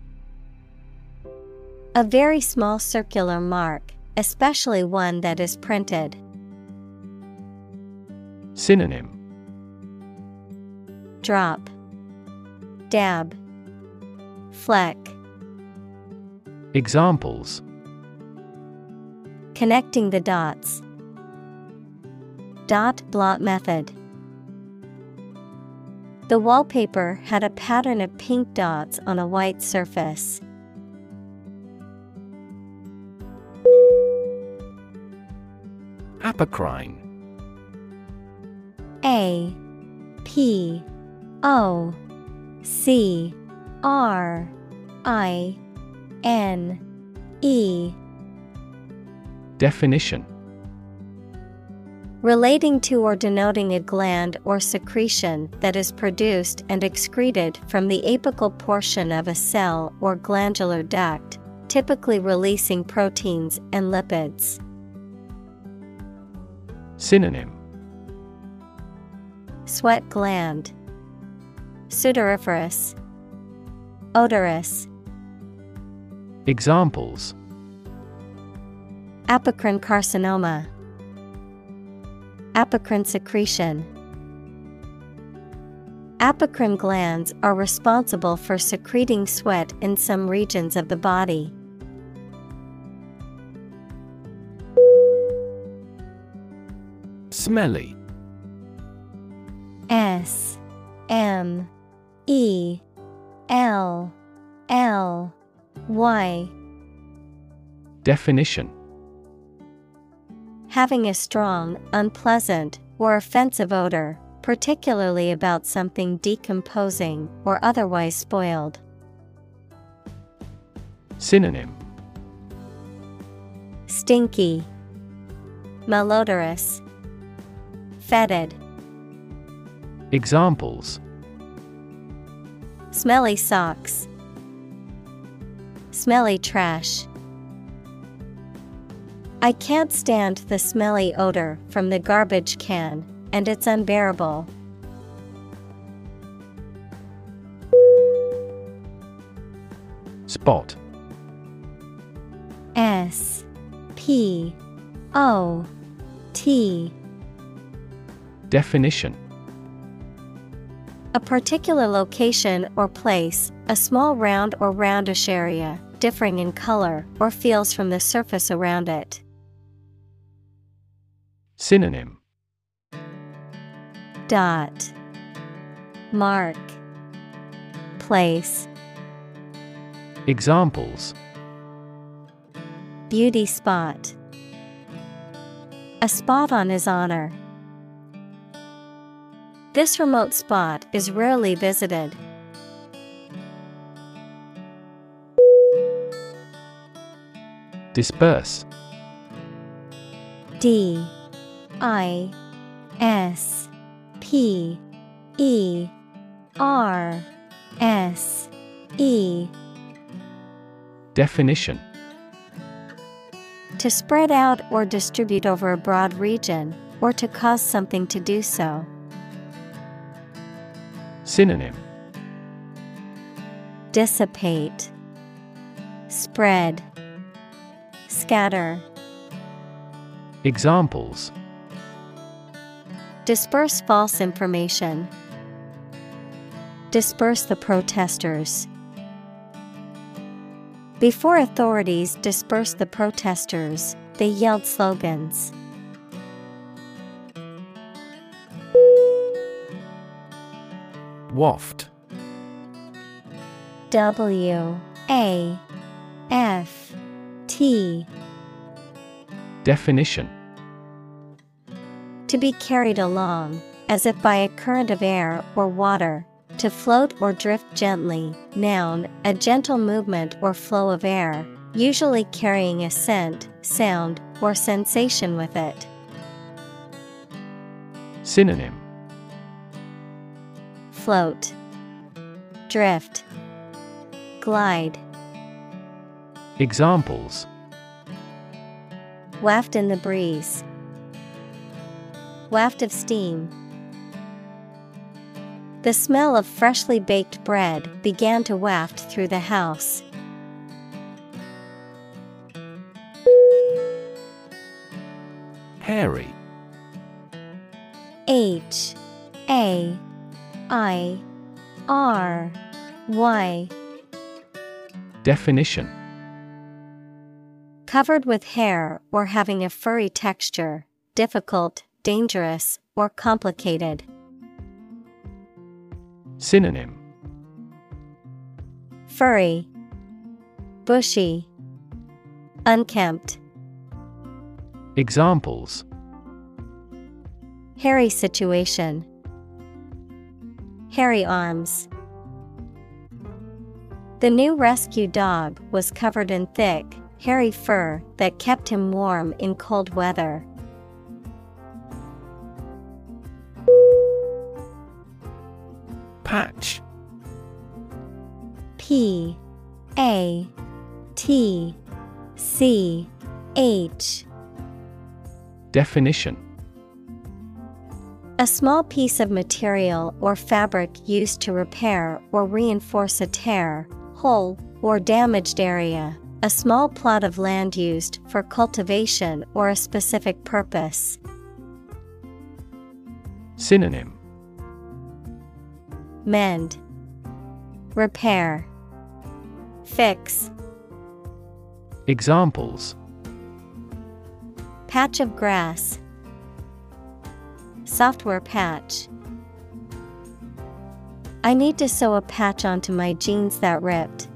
A very small circular mark, especially one that is printed. Synonym Drop Dab Fleck Examples Connecting the dots. Dot blot method. The wallpaper had a pattern of pink dots on a white surface. Apocrine A P O C R I N E. Definition. Relating to or denoting a gland or secretion that is produced and excreted from the apical portion of a cell or glandular duct, typically releasing proteins and lipids. Synonym. Sweat gland, Sudoriferous, Odorous, Examples. Apocrine carcinoma, Apocrine secretion. Apocrine glands are responsible for secreting sweat in some regions of the body. Smelly. S M E L L Y. Definition. Having a strong, unpleasant, or offensive odor, particularly about something decomposing or otherwise spoiled. Synonym. Stinky, Malodorous, Fetid. Examples Smelly socks, Smelly trash. I can't stand the smelly odor from the garbage can, and it's unbearable. Spot S P O T Definition. A particular location or place, a small round or roundish area, differing in color or feels from the surface around it. Synonym. Dot. Mark. Place. Examples. Beauty spot. A spot on his honor. This remote spot is rarely visited. Disperse. D. I. S. P. E. R. S. E. Definition. To spread out or distribute over a broad region, or to cause something to do so. Synonym Dissipate, Spread, Scatter. Examples Disperse false information. Disperse the protesters. Before authorities dispersed the protesters, they yelled slogans. Waft W A F T Definition To be carried along, as if by a current of air or water, to float or drift gently. Noun, a gentle movement or flow of air, usually carrying a scent, sound, or sensation with it. Synonym Float, Drift, Glide. Examples Waft in the breeze. Waft of steam. The smell of freshly baked bread began to waft through the house. Hairy H A I R Y. Definition Covered with hair or having a furry texture, difficult, dangerous, or complicated. Synonym Furry, Bushy, Unkempt. Examples Hairy situation. Hairy arms. The new rescue dog was covered in thick, hairy fur that kept him warm in cold weather. Patch P A T C H Definition A small piece of material or fabric used to repair or reinforce a tear, hole, or damaged area. A small plot of land used for cultivation or a specific purpose. Synonym Mend, Repair, Fix. Examples Patch of grass. Software patch. I need to sew a patch onto my jeans that ripped.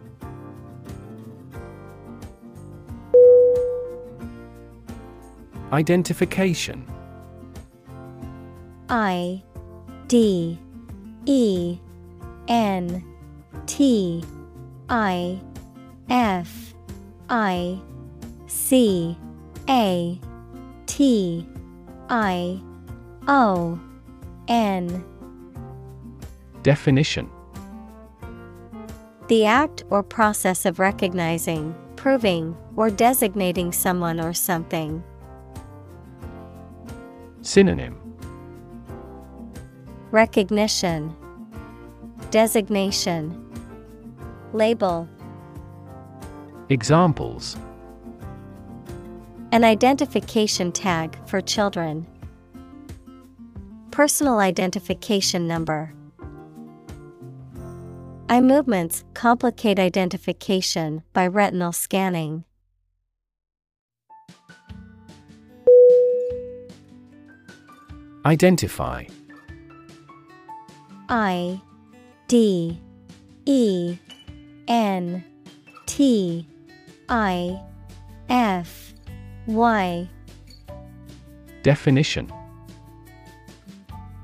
Identification I D E N T I F I C A T I O N Definition The act or process of recognizing, proving, or designating someone or something. Synonym Recognition, Designation, Label. Examples An identification tag for children. Personal identification number. Eye movements complicate identification by retinal scanning. Identify I D E N T I F Y Definition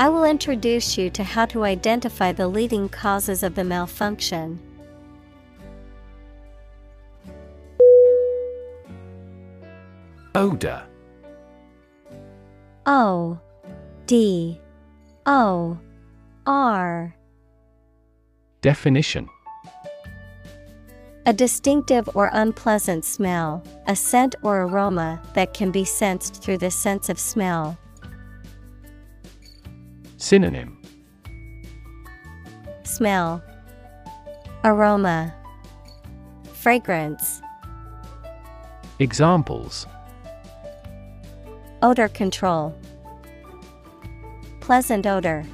I will introduce you to how to identify the leading causes of the malfunction. Odor O D O R Definition A distinctive or unpleasant smell, a scent or aroma that can be sensed through the sense of smell. Synonym Smell, Aroma, Fragrance. Examples Odor control. Pleasant odor.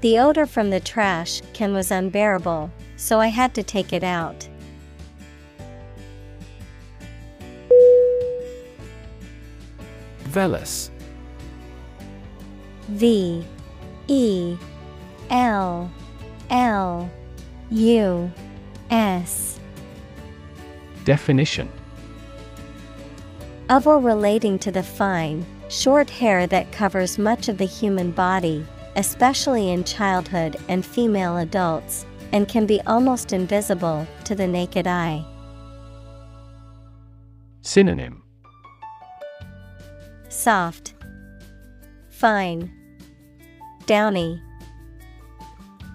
The odor from the trash can was unbearable, so I had to take it out. Vellus V E L L U S. Definition. Of or relating to the fine, short hair that covers much of the human body, especially in childhood and female adults, and can be almost invisible to the naked eye. Synonym. Soft, Fine, Downy,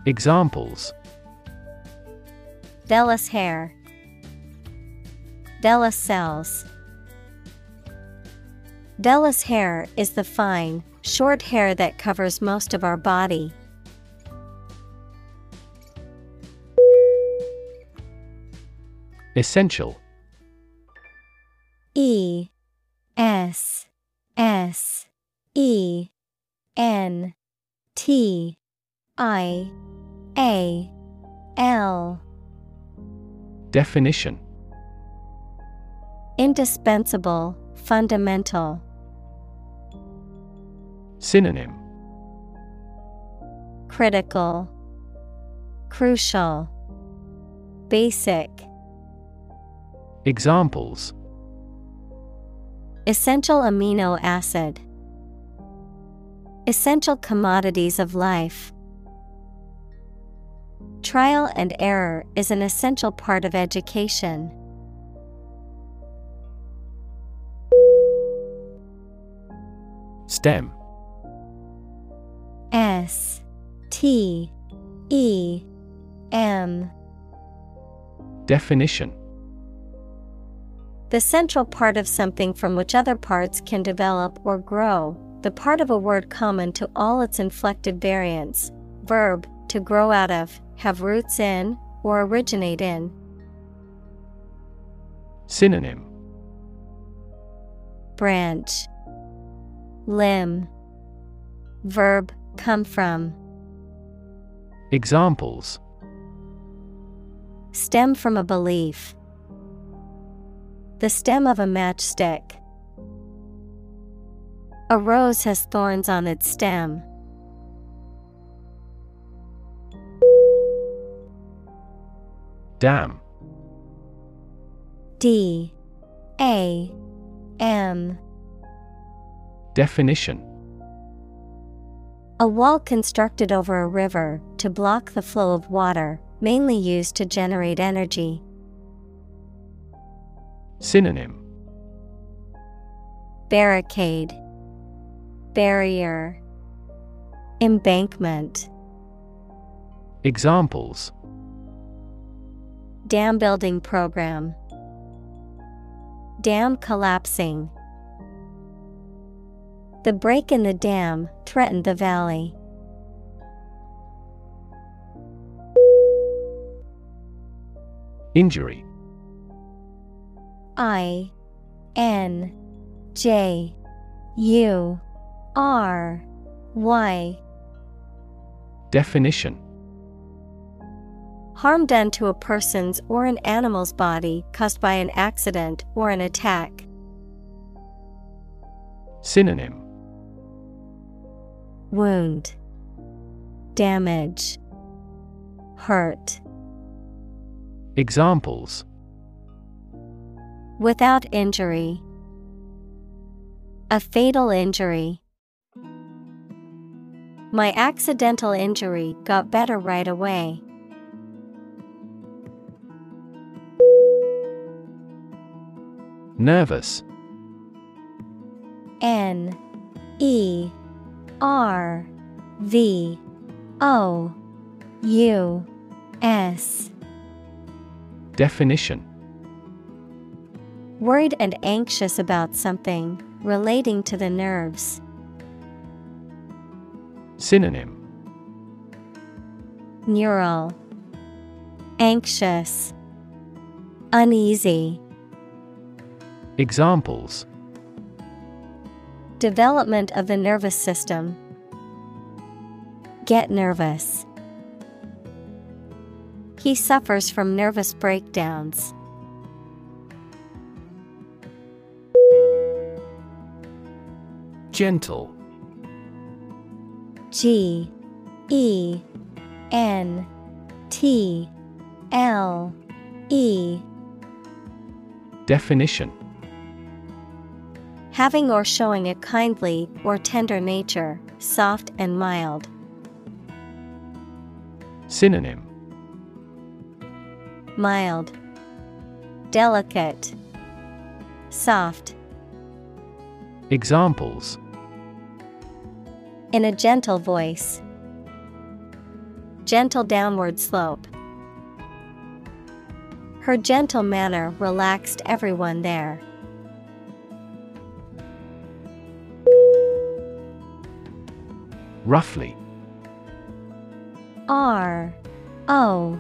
Examples. Vellus hair, Vellus cells. Vellus hair is the fine, short hair that covers most of our body. Essential. E S S E N T I A L Definition Indispensable, fundamental. Synonym Critical, Crucial, Basic. Examples Essential amino acid. Essential commodities of life. Trial and error is an essential part of education. STEM S T E M Definition The central part of something from which other parts can develop or grow, the part of a word common to all its inflected variants. Verb, to grow out of, have roots in, or originate in. Synonym Branch, Limb, Verb, come from. Examples Stem from a belief. The stem of a matchstick. A rose has thorns on its stem. Dam. D A M Definition A wall constructed over a river to block the flow of water, mainly used to generate energy. Synonym Barricade Barrier Embankment. Examples. Dam building program. Dam collapsing. The break in the dam threatened the valley. Injury. I N J U R Y. Definition. Harm done to a person's or an animal's body caused by an accident or an attack. Synonym. Wound. Damage. Hurt. Examples. Without injury. A fatal injury. My accidental injury got better right away. Nervous N E R V O U S Definition Worried and anxious about something relating to the nerves. Synonym Neural Anxious Uneasy Examples Development of the nervous system. Get nervous. He suffers from nervous breakdowns. Gentle G E N T L E. Definition. Having or showing a kindly or tender nature, soft and mild. Synonym. Mild, Delicate, Soft. Examples In a gentle voice. Gentle downward slope. Her gentle manner relaxed everyone there. Roughly R O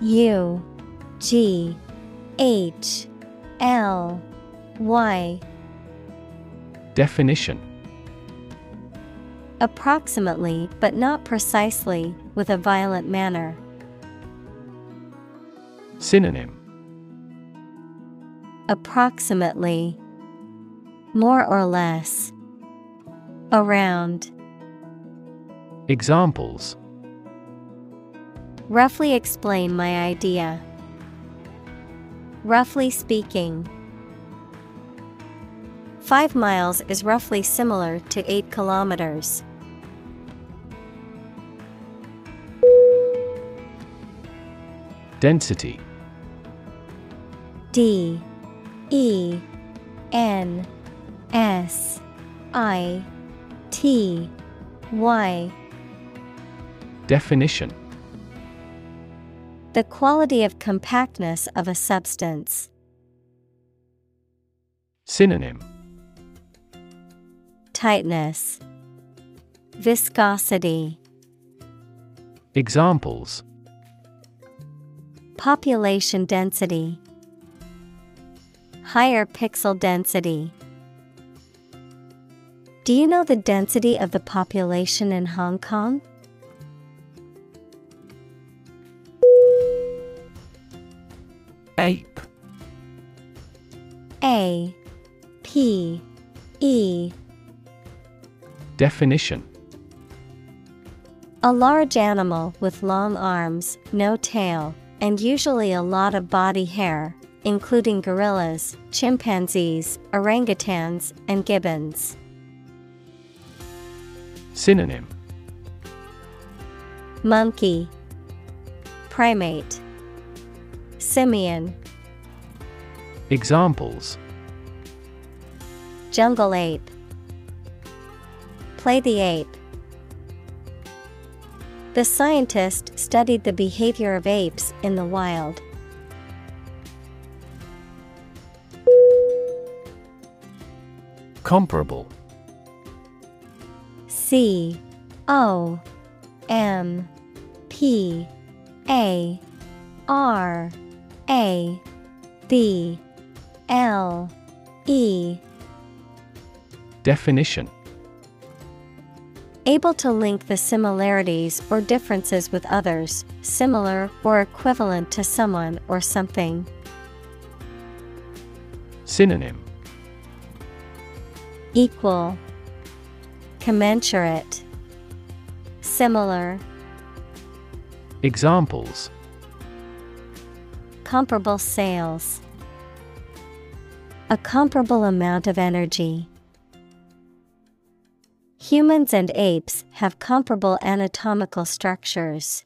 U G H L Y Definition Approximately, but not precisely, with a violent manner. Synonym Approximately. More or less. Around. Examples Roughly explain my idea. Roughly speaking. Five miles is roughly similar to eight kilometers. Density. D E N S I T Y. Definition. The quality of compactness of a substance. Synonym. Tightness, Viscosity, Examples Population density, Higher pixel density. Do you know the density of the population in Hong Kong? Ape. A P E. Definition. A large animal with long arms, no tail, and usually a lot of body hair, including gorillas, chimpanzees, orangutans, and gibbons. Synonym. Monkey, Primate, Simian, Examples. Jungle ape, Play the ape. The scientist studied the behavior of apes in the wild. Comparable. C O M P A R A B L E. Definition Able to link the similarities or differences with others, similar or equivalent to someone or something. Synonym Equal, Commensurate, Similar, Examples Comparable sales. A comparable amount of energy. Humans and apes have comparable anatomical structures.